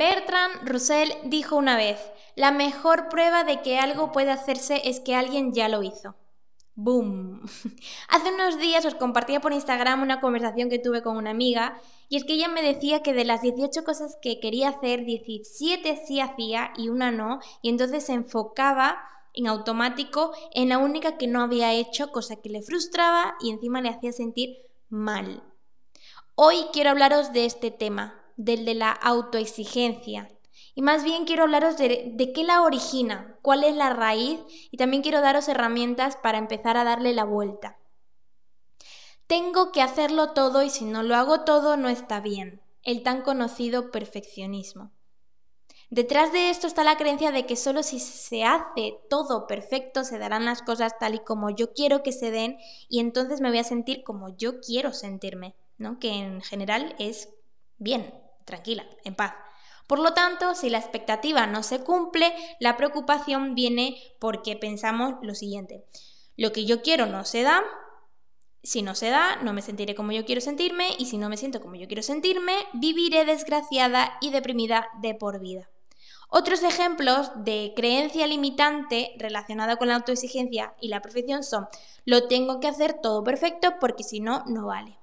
Bertrand Russell dijo una vez, la mejor prueba de que algo puede hacerse es que alguien ya lo hizo. ¡Boom! Hace unos días os compartía por Instagram una conversación que tuve con una amiga y es que ella me decía que de las 18 cosas que quería hacer, 17 sí hacía y una no, y entonces se enfocaba en automático en la única que no había hecho, cosa que le frustraba y encima le hacía sentir mal. Hoy quiero hablaros de este tema, del de la autoexigencia. Y más bien quiero hablaros de, de, qué la origina, cuál es la raíz y también quiero daros herramientas para empezar a darle la vuelta. Tengo que hacerlo todo y si no lo hago todo no está bien, el tan conocido perfeccionismo. Detrás de esto está la creencia de que solo si se hace todo perfecto se darán las cosas tal y como yo quiero que se den y entonces me voy a sentir como yo quiero sentirme, ¿no? Que en general es bien, tranquila, en paz. Por lo tanto, si la expectativa no se cumple, la preocupación viene porque pensamos lo siguiente. Lo que yo quiero no se da, si no se da, no me sentiré como yo quiero sentirme y si no me siento como yo quiero sentirme, viviré desgraciada y deprimida de por vida. Otros ejemplos de creencia limitante relacionada con la autoexigencia y la perfección son lo tengo que hacer todo perfecto porque si no, no vale.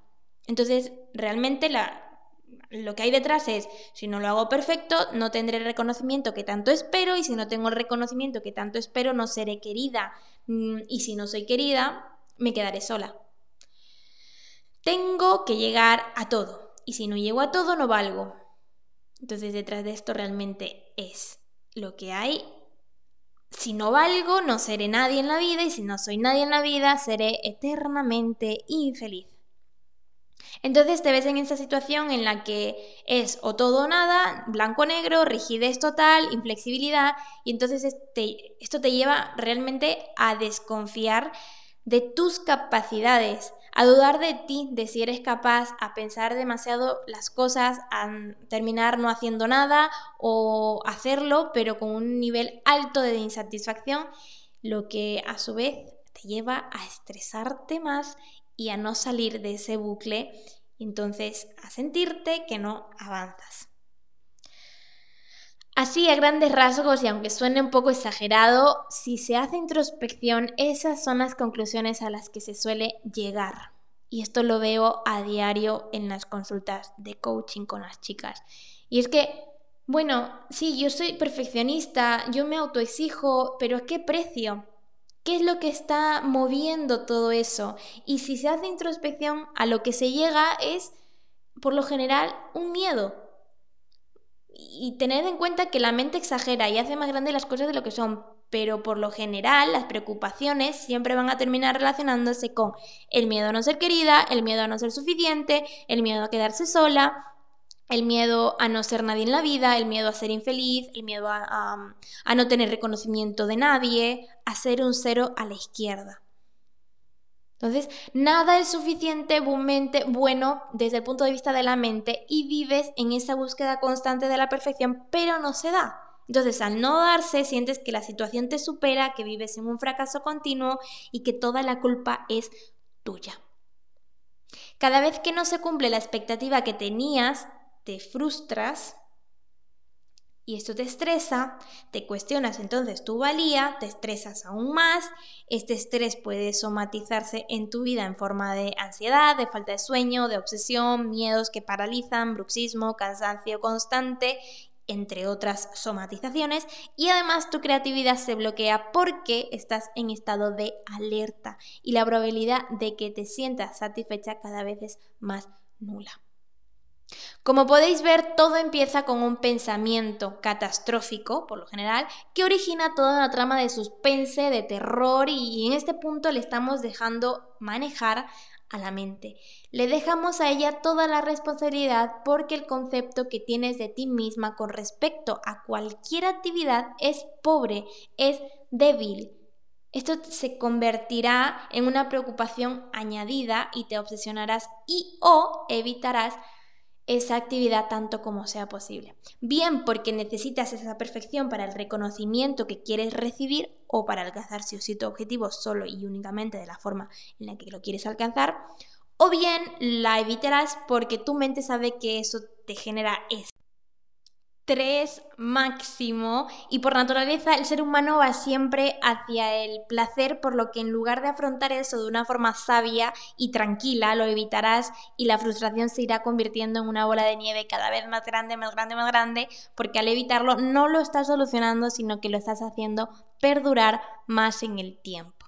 Entonces, realmente la, lo que hay detrás es, si no lo hago perfecto, no tendré el reconocimiento que tanto espero y si no tengo el reconocimiento que tanto espero, no seré querida. Mm, y si no soy querida, me quedaré sola. Tengo que llegar a todo y si no llego a todo, no valgo. Entonces detrás de esto realmente es lo que hay. Si no valgo, no seré nadie en la vida y si no soy nadie en la vida, seré eternamente infeliz. Entonces te ves en esa situación en la que es o todo o nada, blanco-negro, rigidez total, inflexibilidad, y entonces esto te lleva realmente a desconfiar de tus capacidades, a dudar de ti, de si eres capaz, a pensar demasiado las cosas, a terminar no haciendo nada o hacerlo, pero con un nivel alto de insatisfacción, lo que a su vez te lleva a estresarte más y a no salir de ese bucle entonces a sentirte que no avanzas. Así a grandes rasgos y aunque suene un poco exagerado, si se hace introspección, esas son las conclusiones a las que se suele llegar. Y esto lo veo a diario en las consultas de coaching con las chicas. Y es que, bueno, sí, yo soy perfeccionista, yo me autoexijo, pero ¿a qué precio? ¿Qué es lo que está moviendo todo eso? Y si se hace introspección, a lo que se llega es, por lo general, un miedo. Y tened en cuenta que la mente exagera y hace más grandes las cosas de lo que son, pero por lo general las preocupaciones siempre van a terminar relacionándose con el miedo a no ser querida, el miedo a no ser suficiente, el miedo a quedarse sola, el miedo a no ser nadie en la vida, el miedo a ser infeliz, el miedo a, no tener reconocimiento de nadie, a ser un cero a la izquierda. Entonces, nada es suficientemente bueno desde el punto de vista de la mente y vives en esa búsqueda constante de la perfección, pero no se da. Entonces, al no darse, sientes que la situación te supera, que vives en un fracaso continuo y que toda la culpa es tuya. Cada vez que no se cumple la expectativa que tenías, te frustras y esto te estresa, te cuestionas entonces tu valía, te estresas aún más, este estrés puede somatizarse en tu vida en forma de ansiedad, de falta de sueño, de obsesión, miedos que paralizan, bruxismo, cansancio constante, entre otras somatizaciones, y además tu creatividad se bloquea porque estás en estado de alerta y la probabilidad de que te sientas satisfecha cada vez es más nula. Como podéis ver, todo empieza con un pensamiento catastrófico, por lo general, que origina toda una trama de suspense, de terror y en este punto le estamos dejando manejar a la mente. Le dejamos a ella toda la responsabilidad porque el concepto que tienes de ti misma con respecto a cualquier actividad es pobre, es débil. Esto se convertirá en una preocupación añadida y te obsesionarás y o evitarás esa actividad tanto como sea posible. Bien porque necesitas esa perfección para el reconocimiento que quieres recibir o para alcanzar si o sí tu objetivo solo y únicamente de la forma en la que lo quieres alcanzar, o bien la evitarás porque tu mente sabe que eso te genera tres máximo y por naturaleza el ser humano va siempre hacia el placer, por lo que en lugar de afrontar eso de una forma sabia y tranquila, lo evitarás y la frustración se irá convirtiendo en una bola de nieve cada vez más grande, más grande, más grande, porque al evitarlo no lo estás solucionando, sino que lo estás haciendo perdurar más en el tiempo.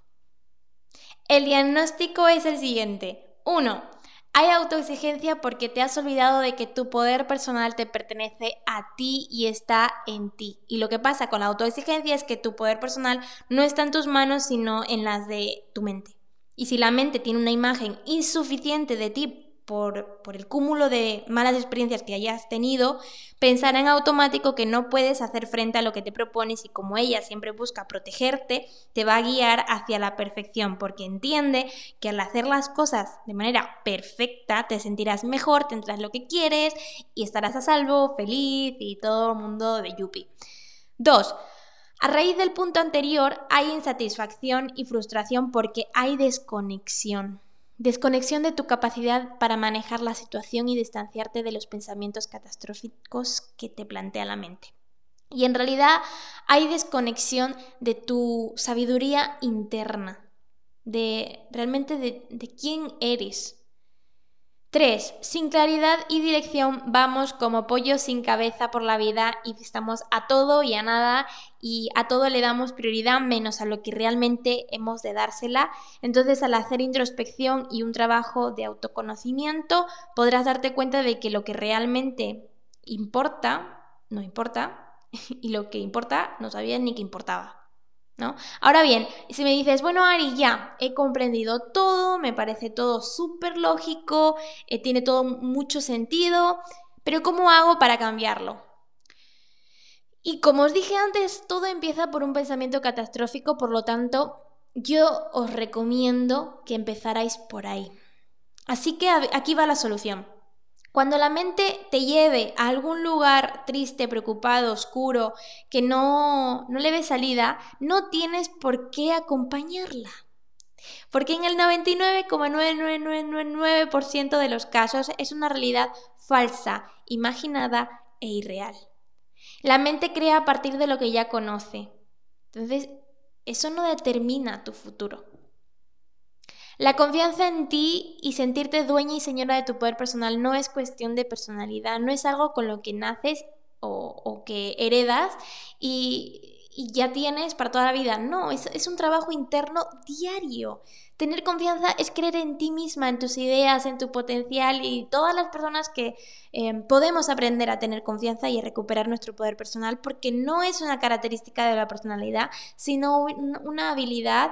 El diagnóstico es el siguiente. 1 hay autoexigencia porque te has olvidado de que tu poder personal te pertenece a ti y está en ti. Y lo que pasa con la autoexigencia es que tu poder personal no está en tus manos, sino en las de tu mente. Y si la mente tiene una imagen insuficiente de ti por, el cúmulo de malas experiencias que hayas tenido, pensar en automático que no puedes hacer frente a lo que te propones y como ella siempre busca protegerte, te va a guiar hacia la perfección, porque entiende que al hacer las cosas de manera perfecta te sentirás mejor, tendrás lo que quieres y estarás a salvo, feliz y todo el mundo de yupi. Dos, a raíz del punto anterior hay insatisfacción y frustración porque hay desconexión. Desconexión de tu capacidad para manejar la situación y distanciarte de los pensamientos catastróficos que te plantea la mente. Y en realidad hay desconexión de tu sabiduría interna, de realmente de, quién eres, 3. Sin claridad y dirección vamos como pollos sin cabeza por la vida y estamos a todo y a nada y a todo le damos prioridad menos a lo que realmente hemos de dársela. Entonces al hacer introspección y un trabajo de autoconocimiento podrás darte cuenta de que lo que realmente importa, no importa, y lo que importa no sabías ni que importaba. Ahora bien, si me dices, bueno, Ari, ya, he comprendido todo, me parece todo súper lógico, eh, tiene todo mucho sentido, pero ¿cómo hago para cambiarlo? Y como os dije antes, todo empieza por un pensamiento catastrófico, por lo tanto, yo os recomiendo que empezarais por ahí. Así que aquí va la solución. Cuando la mente te lleve a algún lugar triste, preocupado, oscuro, que no, no le ve salida, no tienes por qué acompañarla. Porque en el 99,99999% de los casos es una realidad falsa, imaginada e irreal. La mente crea a partir de lo que ya conoce. Entonces, eso no determina tu futuro. La confianza en ti y sentirte dueña y señora de tu poder personal no es cuestión de personalidad, no es algo con lo que naces o, que heredas y, ya tienes para toda la vida. No, es, un trabajo interno diario. Tener confianza es creer en ti misma, en tus ideas, en tu potencial y todas las personas que eh, podemos aprender a tener confianza y a recuperar nuestro poder personal porque no es una característica de la personalidad, sino una habilidad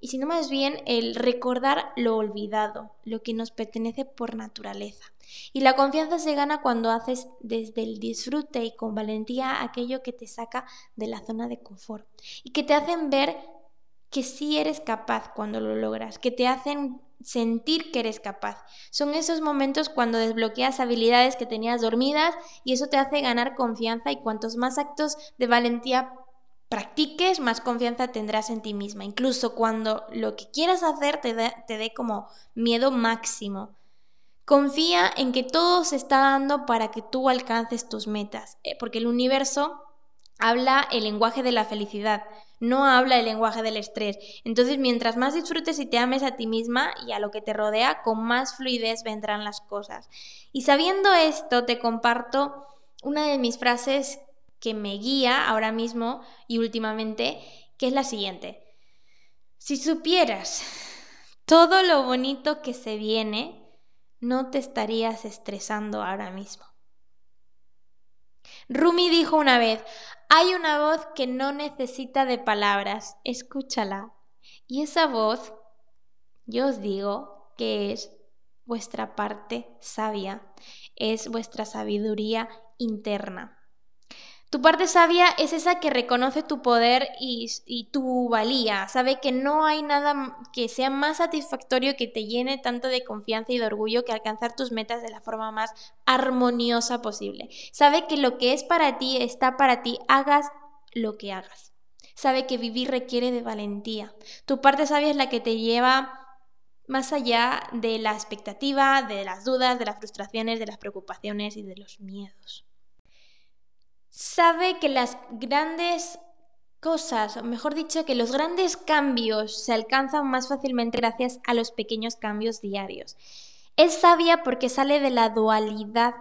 y sino más bien el recordar lo olvidado, lo que nos pertenece por naturaleza. Y la confianza se gana cuando haces desde el disfrute y con valentía aquello que te saca de la zona de confort y que te hacen ver que sí eres capaz cuando lo logras, que te hacen sentir que eres capaz. Son esos momentos cuando desbloqueas habilidades que tenías dormidas y eso te hace ganar confianza y cuantos más actos de valentía practiques, más confianza tendrás en ti misma. Incluso cuando lo que quieras hacer te dé como miedo máximo. Confía en que todo se está dando para que tú alcances tus metas, eh, porque el universo habla el lenguaje de la felicidad, no habla el lenguaje del estrés. Entonces, mientras más disfrutes y te ames a ti misma y a lo que te rodea, con más fluidez vendrán las cosas. Y sabiendo esto, te comparto una de mis frases que me guía ahora mismo y últimamente, que es la siguiente. Si supieras todo lo bonito que se viene, no te estarías estresando ahora mismo. Rumi dijo una vez, hay una voz que no necesita de palabras, escúchala. Y esa voz, yo os digo que es vuestra parte sabia, es vuestra sabiduría interna. Tu parte sabia es esa que reconoce tu poder y, tu valía, sabe que no hay nada que sea más satisfactorio que te llene tanto de confianza y de orgullo que alcanzar tus metas de la forma más armoniosa posible. Sabe que lo que es para ti está para ti, hagas lo que hagas. Sabe que vivir requiere de valentía. Tu parte sabia es la que te lleva más allá de la expectativa, de las dudas, de las frustraciones, de las preocupaciones y de los miedos. Sabe que las grandes cosas, o mejor dicho, que los grandes cambios se alcanzan más fácilmente gracias a los pequeños cambios diarios. Es sabia porque sale de la dualidad,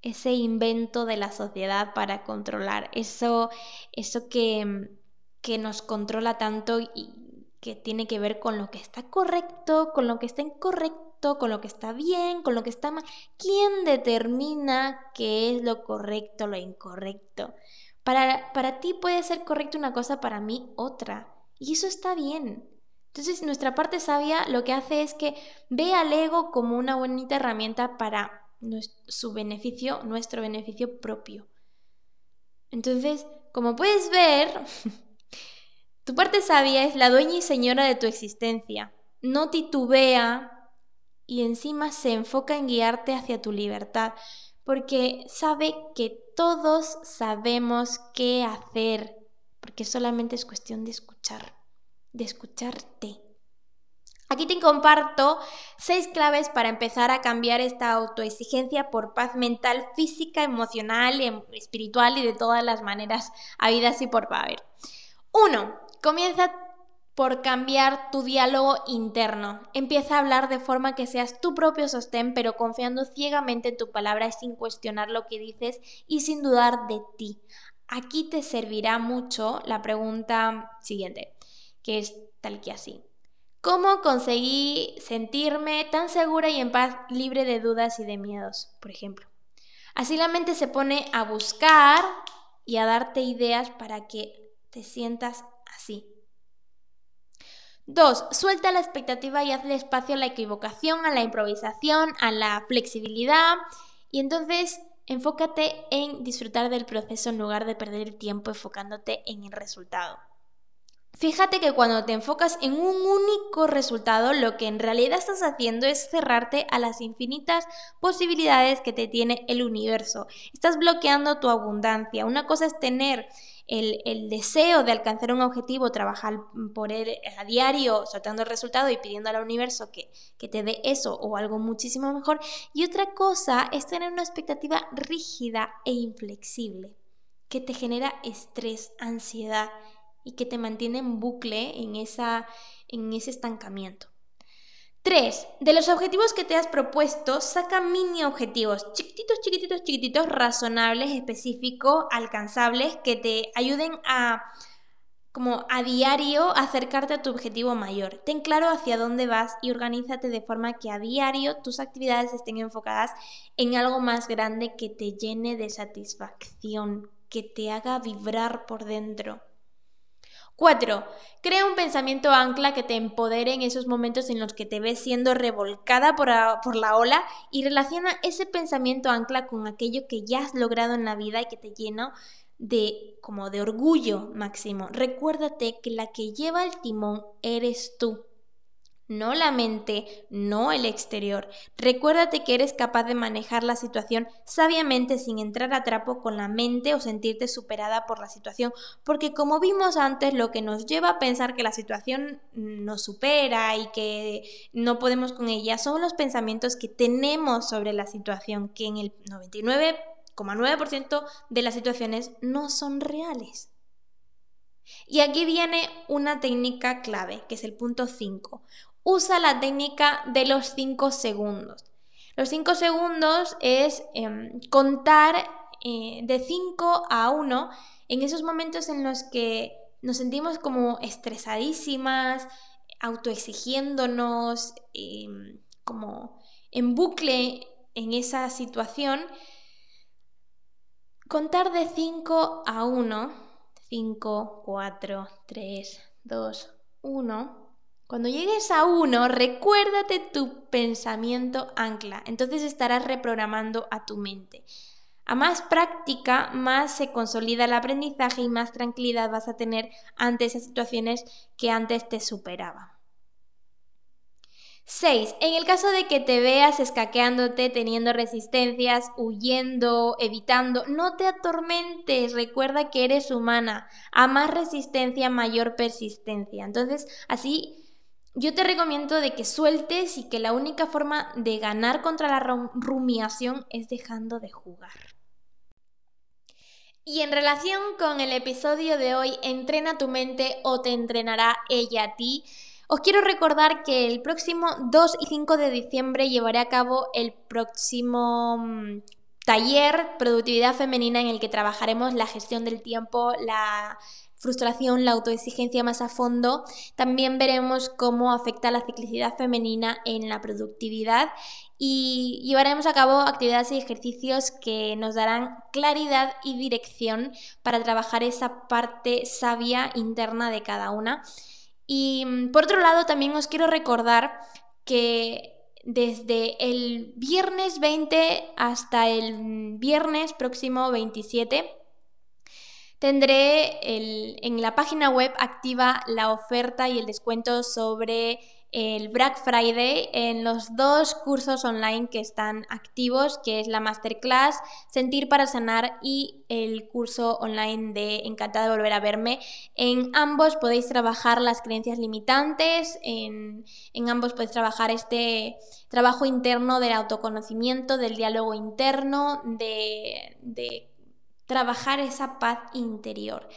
ese invento de la sociedad para controlar, eso, eso que, que nos controla tanto y que tiene que ver con lo que está correcto, con lo que está incorrecto, con lo que está bien, con lo que está mal. ¿Quién determina qué es lo correcto, lo incorrecto? Para, para ti puede ser correcto una cosa, para mí otra. Y eso está bien. Entonces, nuestra parte sabia lo que hace es que ve al ego como una bonita herramienta para su beneficio, nuestro beneficio propio. Entonces, como puedes ver, tu parte sabia es la dueña y señora de tu existencia. No titubea y encima se enfoca en guiarte hacia tu libertad, porque sabe que todos sabemos qué hacer, porque solamente es cuestión de escuchar de escucharte. Aquí te comparto seis claves para empezar a cambiar esta autoexigencia por paz mental, física, emocional, em, espiritual y de todas las maneras habidas y por haber. Uno, comienza por cambiar tu diálogo interno. Empieza a hablar de forma que seas tu propio sostén, pero confiando ciegamente en tu palabra sin cuestionar lo que dices y sin dudar de ti. Aquí te servirá mucho la pregunta siguiente que es tal que así. ¿Cómo conseguí sentirme tan segura y en paz, libre de dudas y de miedos, por ejemplo? Así la mente se pone a buscar y a darte ideas para que te sientas así. Dos, Suelta la expectativa y hazle espacio a la equivocación, a la improvisación, a la flexibilidad y entonces enfócate en disfrutar del proceso en lugar de perder el tiempo enfocándote en el resultado. Fíjate que cuando te enfocas en un único resultado, lo que en realidad estás haciendo es cerrarte a las infinitas posibilidades que te tiene el universo. Estás bloqueando tu abundancia. Una cosa es tener el, deseo de alcanzar un objetivo, trabajar por él a diario, soltando el resultado y pidiendo al universo que, que te dé eso o algo muchísimo mejor. Y otra cosa es tener una expectativa rígida e inflexible que te genera estrés, ansiedad y que te mantiene en bucle en, esa, en ese estancamiento. 3. De los objetivos que te has propuesto, saca mini objetivos, chiquititos, chiquititos, chiquititos, razonables, específicos, alcanzables, que te ayuden a, como a diario, acercarte a tu objetivo mayor. Ten claro hacia dónde vas y organízate de forma que a diario tus actividades estén enfocadas en algo más grande que te llene de satisfacción, que te haga vibrar por dentro. 4. Crea un pensamiento ancla que te empodere en esos momentos en los que te ves siendo revolcada por, por, la ola y relaciona ese pensamiento ancla con aquello que ya has logrado en la vida y que te llena de como de orgullo máximo. Recuérdate que la que lleva el timón eres tú no la mente, no el exterior. Recuérdate que eres capaz de manejar la situación sabiamente sin entrar a trapo con la mente o sentirte superada por la situación, porque como vimos antes, lo que nos lleva a pensar que la situación nos supera y que no podemos con ella son los pensamientos que tenemos sobre la situación, que en el 99,9% de las situaciones no son reales. Y aquí viene una técnica clave, que es el punto 5 usa la técnica de los 5 segundos. Los 5 segundos es em, contar eh, de 5 a 1 en esos momentos en los que nos sentimos como estresadísimas, autoexigiéndonos, em, como en bucle en esa situación. Contar de 5 a 1, 5, 4, 3, 2, 1 cuando llegues a uno, recuérdate tu pensamiento ancla. Entonces estarás reprogramando a tu mente. A más práctica, más se consolida el aprendizaje y más tranquilidad vas a tener ante esas situaciones que antes te superaban. 6. En el caso de que te veas escaqueándote, teniendo resistencias, huyendo, evitando, no te atormentes. Recuerda que eres humana. A más resistencia, mayor persistencia. Entonces, así yo te recomiendo de que sueltes y que la única forma de ganar contra la rumiación es dejando de jugar. Y en relación con el episodio de hoy, entrena tu mente o te entrenará ella a ti. Os quiero recordar que el próximo 2 y 5 de diciembre llevaré a cabo el próximo mm, taller Productividad Femenina en el que trabajaremos la gestión del tiempo, la frustración, la autoexigencia más a fondo. También veremos cómo afecta la ciclicidad femenina en la productividad y llevaremos a cabo actividades y ejercicios que nos darán claridad y dirección para trabajar esa parte sabia interna de cada una. Y mm, por otro lado, también os quiero recordar que desde el viernes 20 hasta el viernes próximo 27 Tendré en la página web activa la oferta y el descuento sobre el Black Friday en los dos cursos online que están activos, que es la masterclass Sentir para Sanar y el curso online de Encantada de Volver a Verme. En ambos podéis trabajar las creencias limitantes, en, ambos podéis trabajar este trabajo interno del autoconocimiento, del diálogo interno, de, de trabajar esa paz interior.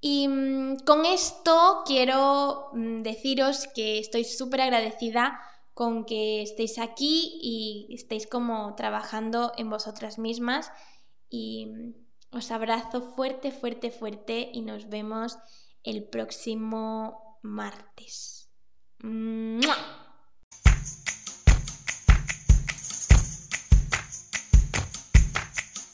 Y mm, con esto quiero mm, deciros que estoy súper agradecida con que estéis aquí y estéis como trabajando en vosotras mismas. Y mm, os abrazo fuerte, fuerte, fuerte y nos vemos el próximo martes.